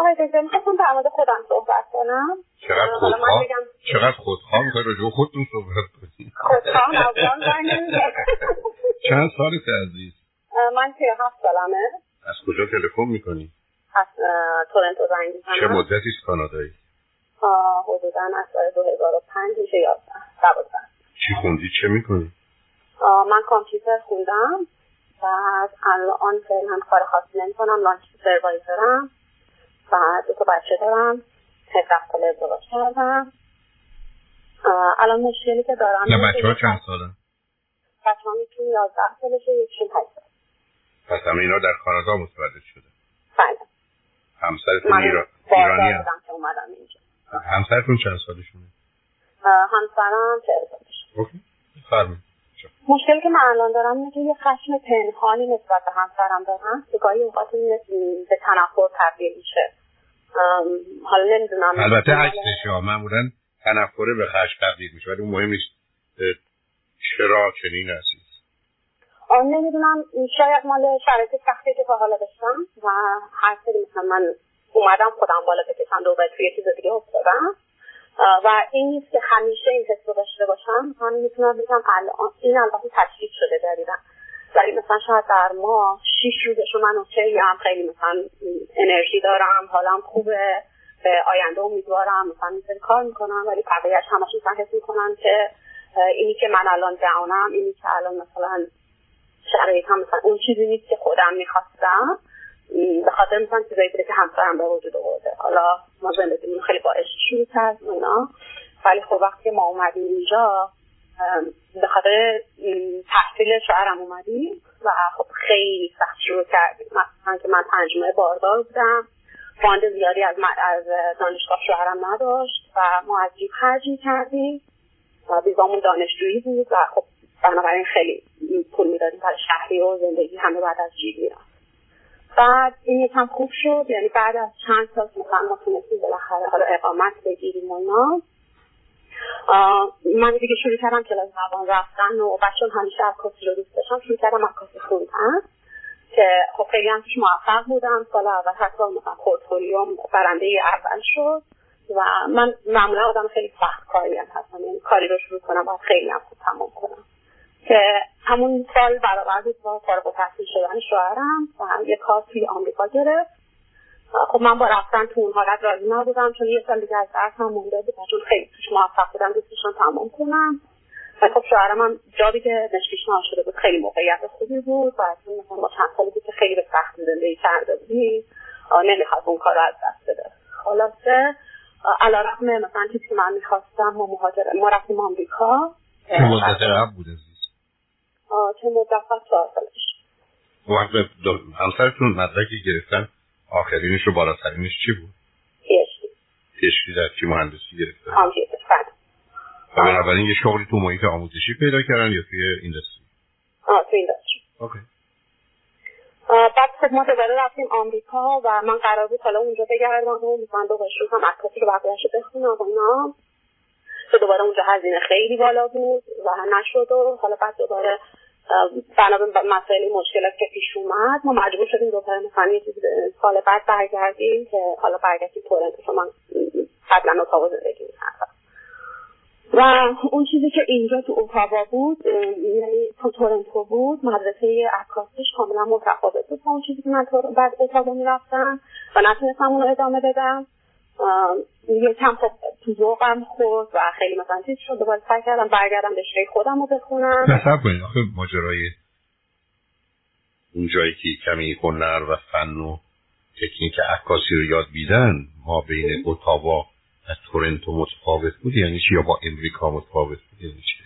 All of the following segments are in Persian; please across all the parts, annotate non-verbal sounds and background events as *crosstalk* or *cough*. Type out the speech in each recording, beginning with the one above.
آقای دکتر می‌خواستم در مورد خودم صحبت کنم. چقدر خودخواه؟ چقدر خودخواه؟ می‌خوای راجع خودتون صحبت کنی؟ خودخواه اولان *laughs* چند سالت عزیز؟ من سی هفت سالمه. از کجا تلفن می‌کنی؟ از تورنتو زنگ می‌زنم. چه مدتی است کانادایی؟ حدودا از سال 2005 میشه 11 12 چی خوندی؟ چه می‌کنی؟ من کامپیوتر خوندم. بعد الان فعلا کار خاصی نمی‌کنم لانچ سروایزرم. و دو تا بچه دارم 17 سال ازدواج کردم. الان مشکلی که دارم نه بچه ها چند ساله؟ بچه ها یکی 11 سالشه یکی 8 سال پس همه اینا در کانادا متولد شده. بله. همسرتون ایران ایرانی هم که اومدم اینجا. همسرتون چند سالشونه؟ همسرم 40 سالشه. اوکی. فرمایید مشکلی که من الان دارم اینه که یه خشم پنهانی نسبت به همسرم دارم که گاهی اوقات به تنفر تبدیل میشه. حالا نمی‌دونم. البته عکسش ها معمولا تنفره به خشم تبدیل میشه ولی اون مهم نیست. چرا چنین هستید؟ آن نمی‌دونم. شاید مال شرایط سختی که تا حالا داشتم و هر سری مثلا من اومدم خودم بالا بکشم دو توی چیز دیگه افتادم. و این نیست که همیشه این حس رو داشته باشم. من می‌تونم بگم الان این البته تشکیل شده دقیقا. ولی مثلا شاید در ماه شیش روزشو من اوکی هم خیلی مثلا انرژی دارم حالم خوبه به آینده امیدوارم مثلا می‌تونی کار می‌کنم ولی بقیهش همش مثلا حس می‌کنم که اینی که من الان دعونم اینی که الان مثلا شرایط هم مثلا اون چیزی نیست که خودم می‌خواستم. به خاطر مثلا چیزایی بوده که همسرم به وجود آورده. حالا ما زندگیمون خیلی با عشق شروع کردیم ولی خب وقتی ما اومدیم اینجا به خاطر تحصیل شوهرم اومدیم و خب خیلی سخت شروع کردیم مثلا که من پنجمه باردار بودم. فاند زیادی از, از دانشگاه شوهرم نداشت و ما از جیب خرج کردیم و بیزامون دانشجویی بود و خب بنابراین خیلی پول می‌دادیم برای شهری و زندگی همه بعد از جیب میرم بعد این یکم خوب شد. یعنی بعد از چند سال مثلا ما تونستیم بالاخره حالا اقامت بگیریم و اینا. من دیگه شروع کردم کلاس زبان رفتن و بچه همیشه عکاسی رو دوست داشتم شروع کردم عکاسی خوندن که خب خیلی هم توش موفق بودم. سال اول حتی مثلا پورتفولیوم برنده اول شد و من معمولا آدم خیلی سخت کاری هم هستم. یعنی کاری رو شروع کنم باید خیلی هم خوب تمام کنم. که همون سال برابر بود با فارغ التحصیل شدن شوهرم و یه کار توی آمریکا گرفت. خب من با رفتن تو اون حالت راضی نبودم چون یه سال دیگه از درس هم مونده بود چون خیلی توش موفق بودم دوستشون تمام کنم. و خب شوهرم هم جابی که نشکیش شده بود خیلی موقعیت خوبی بود و مثلا با چند سالی بود که خیلی به سخت زندگی کرده بودی نمی‌خواست اون کار رو از دست بده. خلاصه علا رقم مثلا چیزی که من می‌خواستم ما مهاجر ما رفتیم آمریکا. چه مدت قبل بود عزیز؟ چه مدت؟ چهار وقت همسرتون مدرکی گرفتن؟ آخرینش رو بالاترینش چی بود؟ پیشتی پیشتی در چی مهندسی گرفتن؟ کامپیوتر و بنابراین یه شغلی تو محیط آموزشی پیدا کردن یا توی ایندستری؟ آه تو ایندستری اوکی بعد خب ما دوباره رفتیم آمریکا و من قرار بود حالا اونجا بگردم و مثلا دو شروع هم عکاسی رو بقیهش رو بخونم و اینا که دوباره اونجا هزینه خیلی بالا بود و نشد و حالا بعد دوباره بنا به مسائل مشکلات که پیش اومد ما مجبور شدیم دوباره مثلا یه سال بعد برگردیم که حالا برگردیم تورنتو من قبلا اتاق زندگی می‌کردم و اون چیزی که اینجا تو اتاوا بود یعنی تو تورنتو بود مدرسه عکاسیش کاملا متفاوت بود. اون چیزی که من بعد اتاوا می‌رفتم و نتونستم اون رو ادامه بدم. یکم خب تو ذوقم خورد و خیلی مثلا چیز شد. دوباره سعی کردم برگردم رشته خودم رو بخونم. نصب کنید. آخه ماجرای اون جایی که کمی هنر و فن و تکنیک عکاسی رو یاد بیدن ما بین اتاوا و تورنتو متفاوت بود. یعنی چی؟ یا با امریکا متفاوت بود؟ یعنی چی؟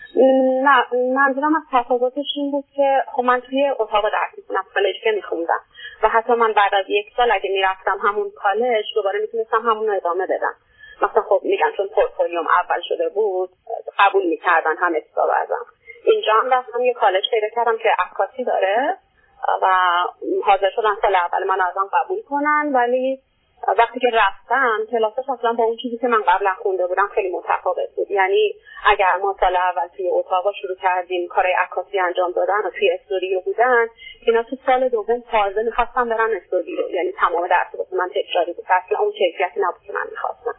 نه منظورم از تفاوتش این بود که خب من توی اتاق درس می‌کنم کالج که میخوندم. و حتی من بعد از یک سال اگه می‌رفتم همون کالج دوباره می‌تونستم همون ادامه بدم. مثلا خب میگن چون پورتفولیوم اول شده بود قبول می‌کردن هم حساب ازم. اینجا هم رفتم یه کالج پیدا کردم که عکاسی داره و حاضر شدن سال اول من ازم قبول کنن. ولی وقتی که رفتم کلاسش اصلا با اون چیزی که من قبلا خونده بودم خیلی متفاوت بود. یعنی اگر ما سال اول توی اتاقا شروع کردیم کارهای عکاسی انجام دادن و توی استودیو بودن اینا تو سال دوم تازه می‌خواستم برن استودیو. یعنی تمام درس من تکراری بود. اصلا اون کیفیتی نبود که من می‌خواستم.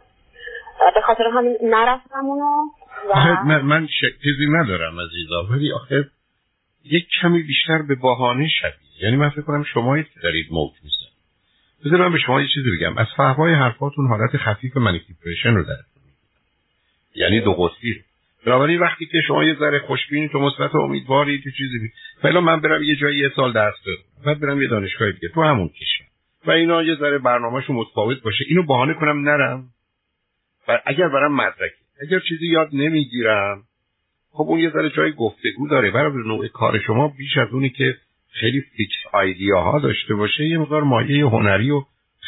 به خاطر همین نرفتم اونو و... من, من چیزی ندارم عزیزا. ولی آخر یک کمی بیشتر به بهانه شدید یعنی من فکر کنم شما دارید موت می‌زنید. بذار من به شما یه چیزی بگم. از فهمای حرفاتون حالت خفیف منیپولیشن رو در یعنی دو قطبی بنابراین وقتی که شما یه ذره خوشبینی تو مثبت امیدواری تو چیزی بی فعلا من برم یه جایی یه سال درس بدم. بعد برم یه دانشگاه دیگه. تو همون کشور. و اینا یه ذره برنامه‌شو متفاوت باشه. اینو بهانه کنم نرم. و اگر برم مدرک اگر چیزی یاد نمی‌گیرم خب اون یه ذره جای گفتگو داره. برای نوع کار شما بیش از اونی که خیلی فیکس ها داشته باشه یه مقدار مایه هنری و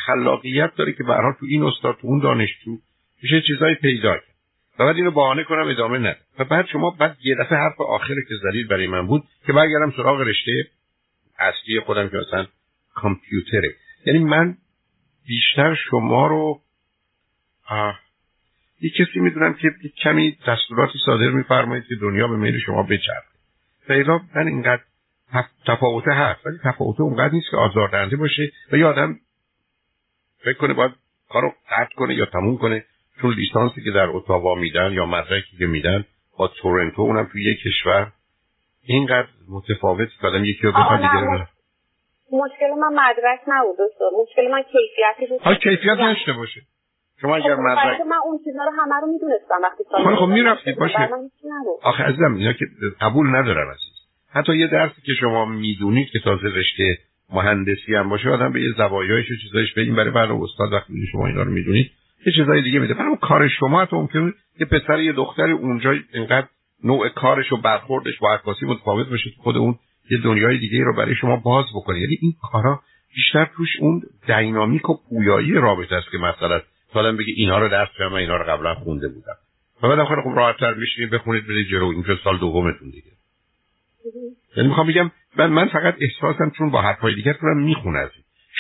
خلاقیت داره که برها تو این استاد تو اون دانشجو میشه چیزای پیدا و بعد اینو بهانه کنم ادامه نده و بعد شما بعد یه دفعه حرف آخری که زدید برای من بود که برگردم سراغ رشته اصلی خودم که مثلا کامپیوتره. یعنی من بیشتر شما رو یه کسی می‌دونم که کمی دستوراتی صادر میفرمایید که دنیا به میل شما بچرخه. فعلا من اینقدر تفاوت هست ولی تفاوت اونقدر نیست که آزاردهنده باشه و یه آدم فکر کنه باید کارو قطع کنه یا تموم کنه. چون لیسانسی که در اتاوا میدن یا مدرکی که میدن با تورنتو اونم توی یک کشور اینقدر متفاوت که آدم یکی رو بخواد دیگه مشکل من مدرک نبود مشکل من کیفیتی بود. کیفیت نشته باشه. شما اگر خب مدرک من اون چیزا رو همه رو می‌دونستم وقتی سال خب می‌رفتید باشه. آخه عزیزم اینا که قبول ندارم عزیز. حتی یه درسی که شما می‌دونید که تازه رشته مهندسی هم باشه آدم به یه زوایایش و چیزایش این برای برای استاد وقتی شما اینا رو می‌دونید یه چیزای دیگه میده. برای کار شما تو ممکن یه پسر یه دختر اونجا اینقدر نوع کارش و برخوردش با عکاسی متفاوت باشه خود اون یه دنیای دیگه رو برای شما باز بکنه. یعنی این کارا بیشتر توش اون دینامیک و پویایی رابطه است که مثلا سالم بگی اینها رو درس من اینها رو قبلا خونده بودم. و بعد آخر خب راحت‌تر میشینید بخونید برید جلو. این سال دومتون دیگه. یعنی می‌خوام بگم من من فقط احساسم چون با حرفای دارم می‌خونه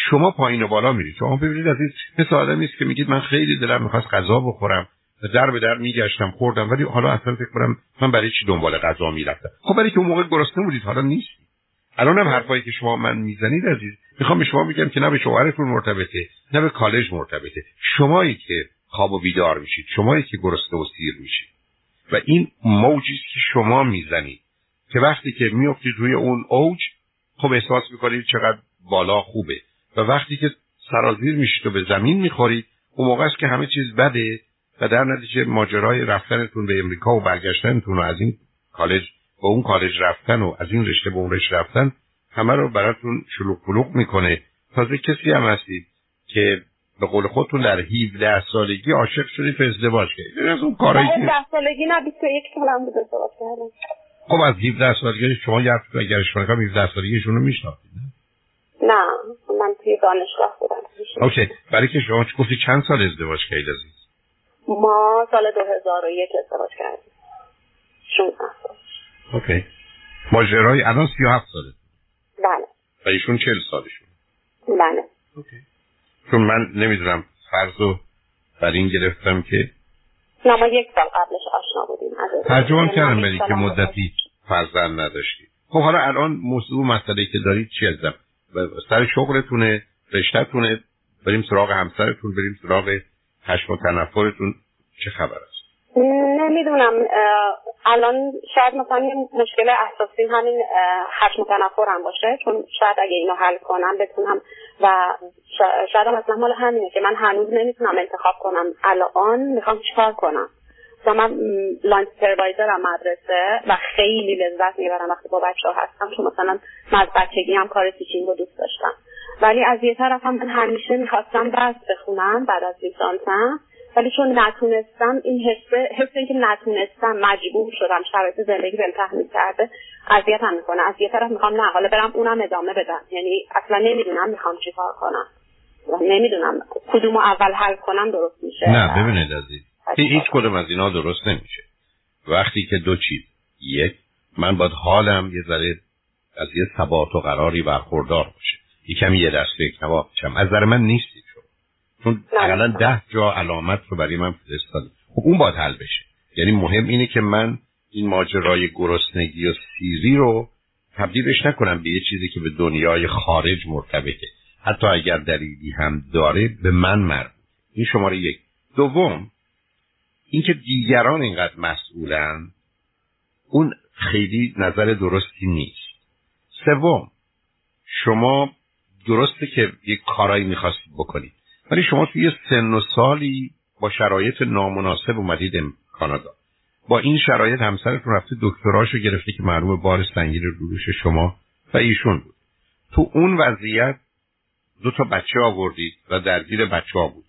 شما پایین و بالا میرید. شما ببینید از این مثل آدمی است که میگید من خیلی دلم می‌خواست غذا بخورم در به در میگشتم خوردم ولی حالا اصلا فکر کنم من برای چی دنبال غذا می‌رفتم؟ خب برای که اون موقع گرسنه بودید حالا نیستی الان هم حرفایی که شما من می‌زنید عزیز می‌خوام به شما میگم که نه به شوهرتون مرتبطه نه به کالج مرتبطه. شمایی که خواب و بیدار میشید شمایی که گرسنه و سیر میشید. و این موجی که شما می‌زنید. که وقتی که میافتید روی اون اوج خب احساس می‌کنید چقدر بالا خوبه. و وقتی که سرازیر میشید و به زمین می‌خورید اون موقع است که همه چیز بده و در نتیجه ماجرای رفتنتون به امریکا و برگشتنتون و از این کالج به اون کالج رفتن و از این رشته به اون رشته رفتن همه رو براتون شلوغ پلوغ می‌کنه. تازه کسی هم هستید که به قول خودتون در 17 سالگی عاشق شدید به ازدواج کردید. از اون کارایی که 17 سالگی نه 21 سالم بود ازدواج کردم. خب از 17 سالگی شما یه اگر شما 17 سالگیشون رو میشناختید. نه من توی دانشگاه بودم. OK برای که شما گفتی چند سال ازدواج کردید عزیز؟ ما سال 2001 ازدواج کردیم. 16 سال. OK. ماجرای الان 37 ساله. بله. و ایشون 40 سالشون بله. OK. چون من نمی‌دونم فرضو بر این گرفتم که نه ما یک سال قبلش آشنا بودیم. ترجمه کردم برای که مدتی فرزند نداشتی. خب حالا الان موضوع مسئله که دارید چی ازم؟ سر شغلتونه رشتهتونه. بریم سراغ همسرتون بریم سراغ خشم و تنفرتون. چه خبر است؟ نمی‌دونم. الان شاید مثلا مشکل اساسی همین خشم و تنفرم باشه. چون شاید اگه اینو حل کنم بتونم و شاید مثلا مال همینه که من هنوز نمی‌تونم انتخاب کنم. الان می‌خوام چیکار کنم؟ و من لانچ سروایزرم مدرسه و خیلی لذت می‌برم وقتی با بچه ها هستم چون مثلا من از بچگی هم کار تیچینگ رو دوست داشتم. ولی از یه طرف هم من همیشه می‌خواستم درس بخونم بعد از لیسانسم. ولی چون نتونستم این حس حس اینکه نتونستم مجبور شدم شرایط زندگی بهم تحمیل کرده اذیت هم می‌کنه. از یه طرف می‌خوام نه حالا برم اونم ادامه بدم. یعنی اصلا نمی‌دونم می‌خوام چیکار کنم. نمی‌دونم کدوم اول حل کنم درست میشه. نه ببینید عزیز. هیچ کدوم از اینا درست نمیشه. وقتی که دو چیز یک من باید حالم یه ذره از یه ثبات و قراری برخوردار باشه. یکم یه دست فکر از نظر من نیستید شما. چون اقلا ده جا علامت رو برای من فرستادی خب اون باید حل بشه. یعنی مهم اینه که من این ماجرای گرسنگی و سیری رو تبدیلش نکنم به یه چیزی که به دنیای خارج مرتبطه. حتی اگر دلیلی هم داره به من مربوط. این شماره یک. دوم اینکه دیگران اینقدر مسئولن اون خیلی نظر درستی نیست. سوم شما درسته که یک کارایی می‌خواستید بکنید ولی شما توی سن و سالی با شرایط نامناسب اومدید کانادا. با این شرایط همسرتون رفته دکتراشو گرفته که معلوم بار سنگین رو شما و ایشون بود. تو اون وضعیت دو تا بچه آوردید و درگیر بچه ها بود.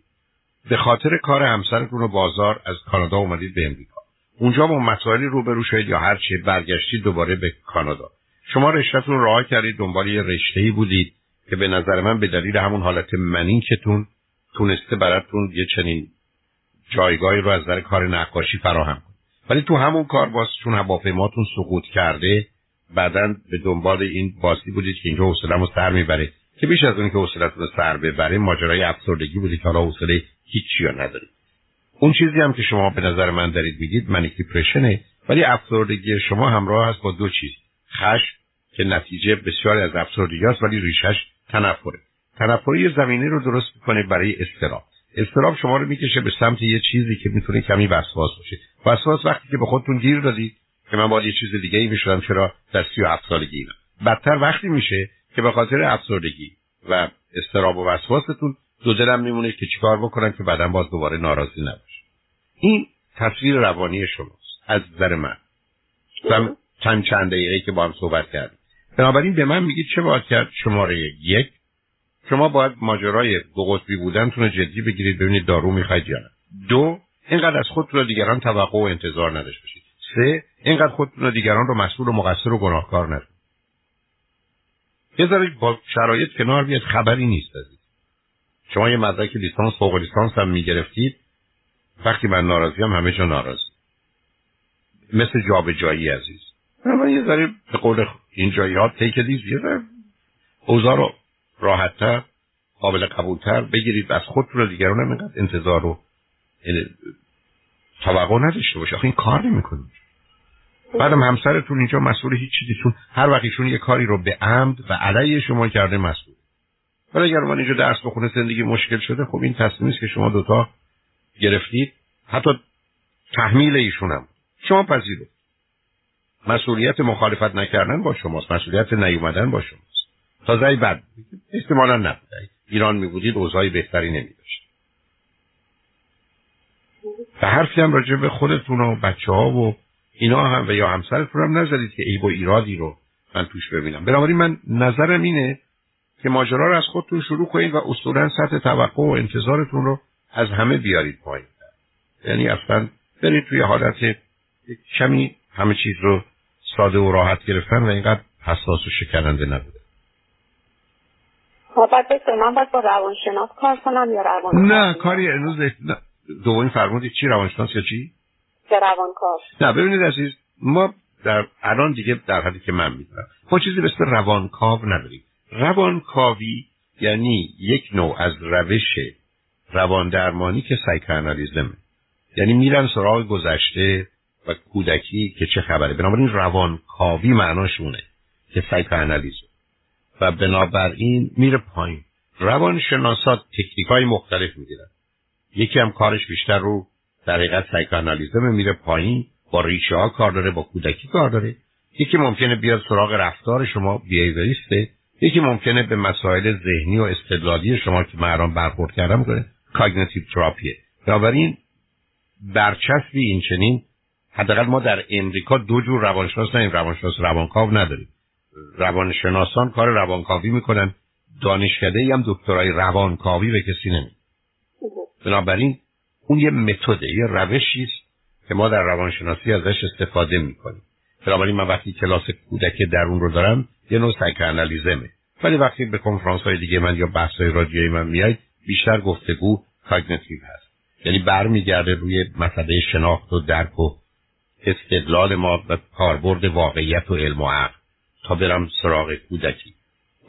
به خاطر کار همسرتون رو بازار از کانادا اومدید به امریکا. اونجا با مسائلی روبرو شدید یا هر چی برگشتید دوباره به کانادا. شما رشتهتون راه کردید دنبال یه رشته بودید که به نظر من به دلیل همون حالت منینکتون تونسته براتون یه چنین جایگاهی رو از نظر کار نقاشی فراهم کنید ولی تو همون کار باز چون هواپیماتون سقوط کرده بعدا به دنبال این باسی بودید که اینجا حوصله‌مو سر می‌بره. که بیش از اون که حوصلتون رو سر ببره ماجرای افسردگی بودی که حالا حوصله هیچی رو ندارید اون چیزی هم که شما به نظر من دارید میگید منیک دیپرشنه ولی افسردگی شما همراه هست با دو چیز. خش که نتیجه بسیاری از افسردگی است ولی ریشش تنفره. تنفری یه زمینه رو درست می‌کنه برای استراب. استراب شما رو می‌کشه به سمت یه چیزی که می‌تونه کمی وسواس باشه. وسواس وقتی که به خودتون گیر دادید که من باید یه چیز دیگه ای می‌شدم چرا در سی و سالگی اینا. بدتر وقتی میشه که به خاطر افسردگی و استراب و وسواستون دو دلم میمونه که چیکار بکنم که بعدا باز دوباره ناراضی نباشه. این تصویر روانی شماست. از نظر من. چند چند دقیقه که با هم صحبت کردیم. بنابراین به من میگید چه باید کرد شماره یک؟ شما باید ماجرای دو قطبی بودنتون رو جدی بگیرید ببینید دارو می‌خواید یا نه. دو اینقدر از خودتون و دیگران توقع و انتظار نداشته باشید. سه اینقدر خودتون و دیگران رو مسئول و مقصر و گناهکار ندید بذارید با شرایط کنار بیاد خبری نیست از شما یه مدرک لیسانس فوق لیسانس هم می‌گرفتید. وقتی من ناراضی هم همه جا ناراضی. مثل جابجایی عزیز. من یه ذره به قول این جایی ها تیک دیز یه اوضاع رو راحتتر قابل قبولتر بگیرید از خود رو دیگران هم اینقدر انتظار رو توقع نداشته باشه آخه این کار نمی‌کنید. بعدم همسرتون اینجا مسئول هیچ چیزی چون هر وقت یه کاری رو به عمد و علیه شما کرده مسئول. ولی اگر من اینجا درس بخونه زندگی مشکل شده خب این تصمیمی که شما دوتا گرفتید. حتی تحمیل ایشونم. شما پذیرو مسئولیت مخالفت نکردن با شماست. مسئولیت نیومدن با شماست. تازه بعد. احتمالا نبود ایران میبودید اوضاعی بهتری نمیداشت. و حرفی هم راجع به خودتون و بچه ها و اینا هم و یا همسرتون هم نزدید که ای با ایرادی رو من توش ببینم. بنابراین من نظرم اینه که ماجرا رو از خودتون شروع کنید و اصولا سطح توقع و انتظارتون رو از همه بیارید پایین. یعنی اصلا برید توی حالت کمی همه چیز رو ساده و راحت گرفتن و اینقدر حساس و شکننده نبوده. خب، باید من باید با روانشناس کار کنم یا روان نه کاری امروز دومین فرمودی چی روانشناس یا چی؟ یا روانکار. نه ببینید عزیز ما در الان دیگه در حدی که من می‌دونم ما چیزی مثل روانکاو نداریم. روانکاوی یعنی یک نوع از روش روان درمانی که psychoanalysis مه یعنی میرن سراغ گذشته و کودکی که چه خبره. بنابراین روانکاوی معناشونه که psychoanalysis و بنابراین میره پایین. روانشناسات تکنیک های مختلف می‌گیرن. یکی هم کارش بیشتر رو در حقیقت psychoanalysis میره پایین با ریشه ها کار داره با کودکی کار داره. یکی ممکنه بیاد سراغ رفتار شما بیهیوریسته یکی ممکنه به مسائل ذهنی و استدلالی شما که من الان برخورد کردم کنه کاگنیتیو تراپیه بنابراین برچسبی این چنین حداقل ما در امریکا دو جور روانشناس نداریم روانشناس روانکاو نداریم. روانشناسان کار روانکاوی می‌کنن. دانشکده هم دکترای روانکاوی به کسی نمی بنابراین اون یه متده یه روشی است که ما در روانشناسی ازش استفاده می‌کنیم. بنابراین من وقتی کلاس کودک درون رو دارم یه نوع سایکوانالیزمه. ولی وقتی به کنفرانس های دیگه من یا بحث های رادیویی من میاید بیشتر گفتگو کاگنیتیو هست. یعنی برمیگرده روی مسئله شناخت و درک و استدلال ما و کاربرد واقعیت و علم و عقل تا برم سراغ کودکی.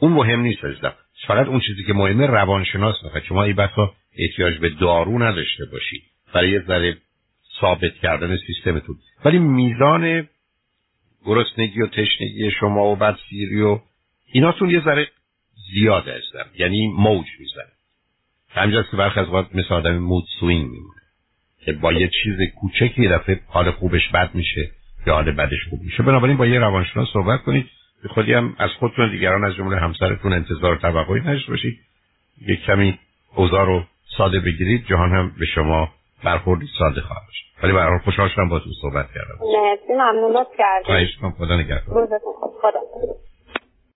اون مهم نیست عزیزم. فقط اون چیزی که مهمه روانشناس می‌خواد شما ای بسا احتیاج به دارو نداشته باشید برای ذره ثابت کردن سیستمتون. ولی میزان گرسنگی و تشنگی شما و بعد سیری و ایناتون یه ذره زیاد هستن یعنی موج می‌زنه. همینجاست که برخی از وقت مثل آدم مود سوینگ میمونه. که با یه چیز کوچکی دفعه حال خوبش بد میشه یا حال بدش خوب میشه. بنابراین با یه روانشناس صحبت کنید. به خودی هم از خودتون دیگران از جمله همسرتون انتظار توقعی نشته باشید. یک کمی اوضاع رو ساده بگیرید. جهان هم به شما برخوردی ساده خواهد شد ولی برای خوشحال شدم با تو صحبت کردم. مرسی. ممنونت کردم خواهش خدا نگهدار. خدا